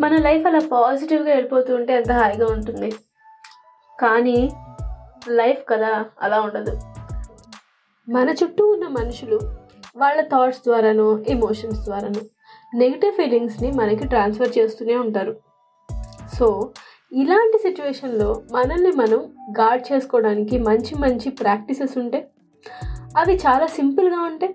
మన లైఫ్ అలా పాజిటివ్గా వెళ్ళిపోతూ ఉంటే ఎంత హాయిగా ఉంటుంది. కానీ లైఫ్ కదా అలా ఉండదు. మన చుట్టూ ఉన్న మనుషులు వాళ్ళ థాట్స్ ద్వారానో ఎమోషన్స్ ద్వారానో నెగిటివ్ ఫీలింగ్స్ని మనకి ట్రాన్స్ఫర్ చేస్తూనే ఉంటారు. సో ఇలాంటి సిచ్యువేషన్లో మనల్ని మనం గార్డ్ చేసుకోవడానికి మంచి మంచి ప్రాక్టీసెస్ ఉంటే అవి చాలా సింపుల్గా ఉంటాయి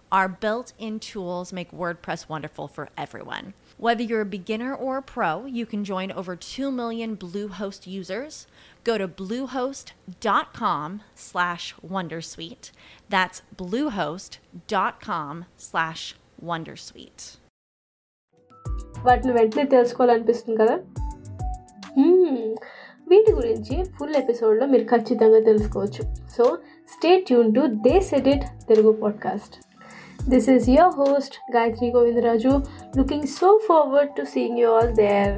Our built in tools make WordPress wonderful for everyone. Whether you're a beginner or a pro, you can join over 2 million Bluehost users. Go to bluehost.com slash wondersuite. That's bluehost.com slash wondersuite. వాటిని వెంటనే తెలుసుకోవాలనిపిస్తుంది కదా Hmm, వీటి గురించి full ఎపిసోడ్లో మీరు ఖచ్చితంగా తెలుసుకోవచ్చు so stay tune to the set it Telugu podcast this is your host Gayatri Govindraju looking so forward to seeing you all there.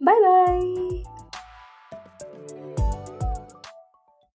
Bye bye.